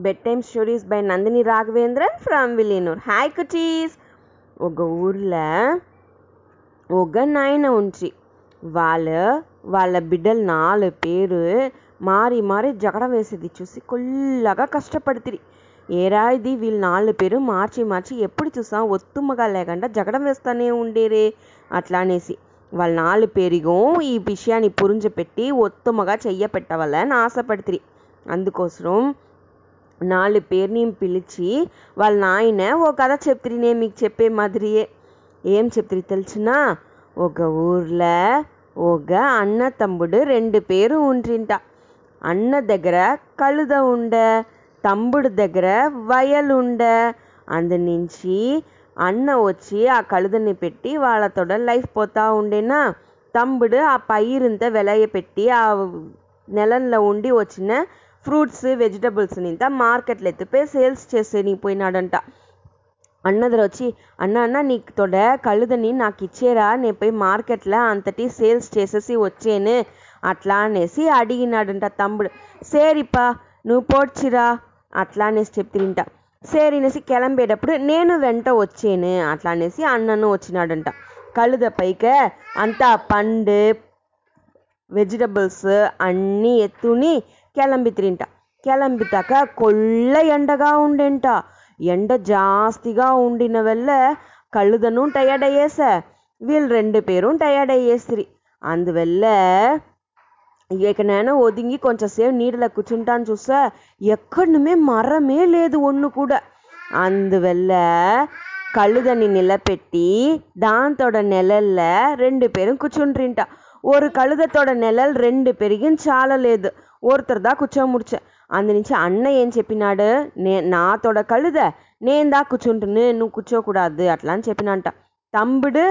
Bedtime stories by Nandini Raghavendra from Villianur hi cuties ఒక ఊర్లో ఒక నాయన ఉంచి వాళ్ళ వాళ్ళ బిడ్డలు నాలుగు పేరు మారి మారి జగడం వేసేది. చూసి కొల్లగా కష్టపడుతుంది ఏరా ఇది? వీళ్ళు నాలుగు పేరు మార్చి మార్చి ఎప్పుడు చూసా? ఒత్తుమ్మగా లేకుండా జగడం వేస్తూనే ఉండేరే అట్లా అనేసి. వాళ్ళ నాలుగు పేరుగో ఈ విషయాన్ని పురింజ పెట్టి ఒత్తుమ్మగా చెయ్య పెట్టవాలని ఆశపడుతుంది అందుకోసం నాలుగు పేరుని పిలిచి వాళ్ళ నాయన ఓ కథ చెప్తుంది నేను మీకు చెప్పే మాదిరియే. ఏం చెప్తుంది తెలిసినా? ఒక ఊర్లో ఒక అన్న తమ్ముడు రెండు పేరు ఉంట్రింట అన్న దగ్గర కలుద ఉండ తమ్ముడు దగ్గర వయలుండ అందునుంచి అన్న వచ్చి ఆ కలుదని పెట్టి వాళ్ళతో లైఫ్ పోతా ఉండేనా? తమ్ముడు ఆ పైరుంత వెలయ పెట్టి ఆ నెలల్లో ఉండి వచ్చిన ఫ్రూట్స్ వెజిటబుల్స్ ನಿಂತ మార్కెట్లు ఎత్తిపోయి సేల్స్ చేసేనికి పోయినాడంట. అన్న వచ్చి అన్న అన్న నీతోడ కళ్ళుదని నాకు ఇచ్చేరా నేను పోయి మార్కెట్లో అంతటి సేల్స్ చేసేసి వచ్చేను. అట్లా అనేసి అడిగినాడంట తమ్ముడు. సేరిపా నువ్వు పోడ్చిరా? అట్లా అనేసి చెప్తిరింట. సేరినేసి కిలంబేటప్పుడు నేను వెంట వచ్చేను. అట్లా అనేసి అన్నను వచ్చినాడంట. కళ్ళుద పైక అంతా పండు వెజిటబుల్స్ అన్నీ ఎత్తుని கிளம்பித்திரின்ಟ கிளம்பிட்டாக்க கொள்ள ఎండగా ఉండేంట. ఎండ జాస్తిగా ఉండిన వల్ల కళ్ళుదను టయర్డ్ అయ్యేసా వీళ్ళు రెండు పేరు టయర్డ్ అయ్యేసిరి అందువల్ల ఇక నేను ఒదింగి కొంచెంసేపు నీడలో కూర్చుంటాను చూసా. ఎక్కడమే మరమే లేదు ఒన్ను కూడా. అందువల్ల కళ్ళుదని నిలబెట్టి దాంతోడ నెలల్ల రెండు పేరు కూర్చుండ్రింట. ஒரு கழுதத்தோட நிழல் ரெண்டு பெருகியும் சாலலேது ஒருத்தர் தான் குச்ச முடிச்சேன். அந்த நிமிஷம் அண்ணன் ఏం చెప్పినాడు నే నాతోడ కళ్ళుద నేను దా కూర్చుంటును నువ్వు కూర్చోకూడదు అట్లా అని చెప్పినంట తమ్ముడు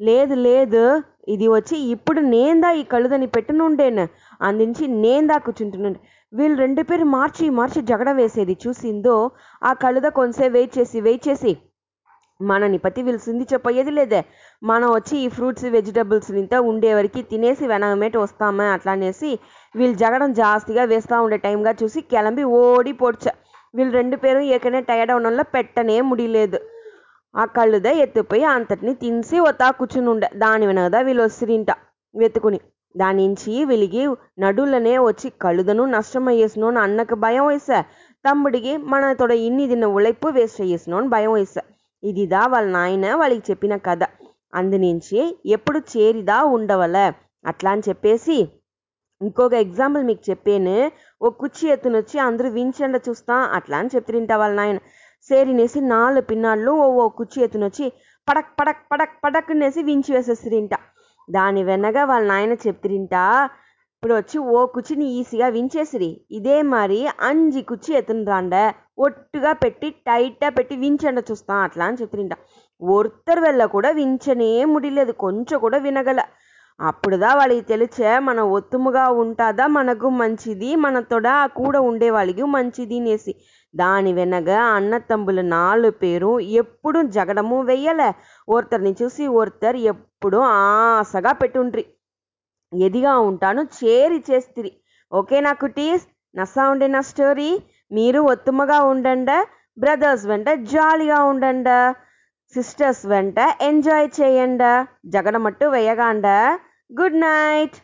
లేదు లేదు ఇది వచ్చి ఇప్పుడు నేందా ఈ కళ్ళుదని పెట్టనుండేను అందించి నేందా కూర్చుంటున్నాను వీళ్ళు రెండు పేరు మార్చి మార్చి జగడ వేసేది చూసిందో ఆ కళ్ళుద కొంచెం వెయిట్ చేసి వెయిట్ చేసి మనని పతి వీళ్ళు చెప్పయ్యేది లేదే. మనం వచ్చి ఈ ఫ్రూట్స్ వెజిటబుల్స్ ఇంత ఉండేవరకు తినేసి వెనగమేట వస్తామా అట్లా అనేసి వీళ్ళు జగడం జాస్తిగా వేస్తూ ఉండే టైంగా చూసి కిలంబి ఓడి పొడిచా. వీళ్ళు రెండు పేరు ఏకనే టైర్డ్ అవడంలో పెట్టనే ముడిలేదు. ఆ కళ్ళుద ఎత్తిపోయి అంతటిని తినిసి ఒతా కూర్చునుండే. దాని వెనకదా వీళ్ళు వస్తురింట వెతుకుని. నుంచి వెలిగి నడులనే వచ్చి కళ్ళుదను నష్టమయ్యేసినోను అన్నకు భయం వేసా. తమ్ముడికి మనతో ఇన్ని దిన ఉలైపు వేస్ట్ అయ్యేసినోని భయం వేసా. ఇదిదా వాళ్ళ నాయన వాళ్ళకి చెప్పిన కథ. అందునుంచి ఎప్పుడు చేరిదా ఉండవల? అట్లా అని చెప్పేసి ఇంకొక ఎగ్జాంపుల్ మీకు చెప్పాను. ఓ కుర్చీ ఎత్తునొచ్చి అందరూ వించండ చూస్తా అట్లా అని చెప్తిరింట వాళ్ళ నాయన. సేరినేసి నాలుగు పిన్నాళ్ళు ఓ ఓ కుర్చీ ఎత్తునొచ్చి పడక్ పడక్ పడక్ పడక్నేసి వించి వేసేసిరింట దాని వెనగా వాళ్ళ నాయన చెప్తిరింట ఇప్పుడు వచ్చి ఓ కుర్చీని ఈజీగా వించేసిరి. ఇదే మరి అంజి కుర్చీ ఎత్తునరాండ ఒట్టుగా పెట్టి టైట్గా పెట్టి వించండ చూస్తా అట్లా అని చెప్తిరింట ఒరుత్తరు వెళ్ళ కూడా వించనే ముడిలేదు కొంచెం కూడా వినగల. అప్పుడుదా వాళ్ళకి తెలిచే మన ఒత్తుముగా ఉంటుందా మనకు మంచిది మనతోడ కూడా ఉండే వాళ్ళకి మంచిది అనేసి. దాని వెనక అన్న తమ్ముల నాలుగు పేరు ఎప్పుడు జగడము వెయ్యలే. ఒరుతరిని చూసి ఒరుతరు ఎప్పుడు ఆశగా పెట్టుండ్రి. ఎదిగా ఉంటాను చేరి చేస్తిరి. ఓకేనా కుటీస్? నసా ఉండే నా స్టోరీ? మీరు ఒత్తుమగా ఉండండి? బ్రదర్స్ వెంట జాలీగా ఉండండి? సిస్టర్స్ వెంట ఎంజాయ్ చేయండ? జగడమట్టు వేయగాండ? Good night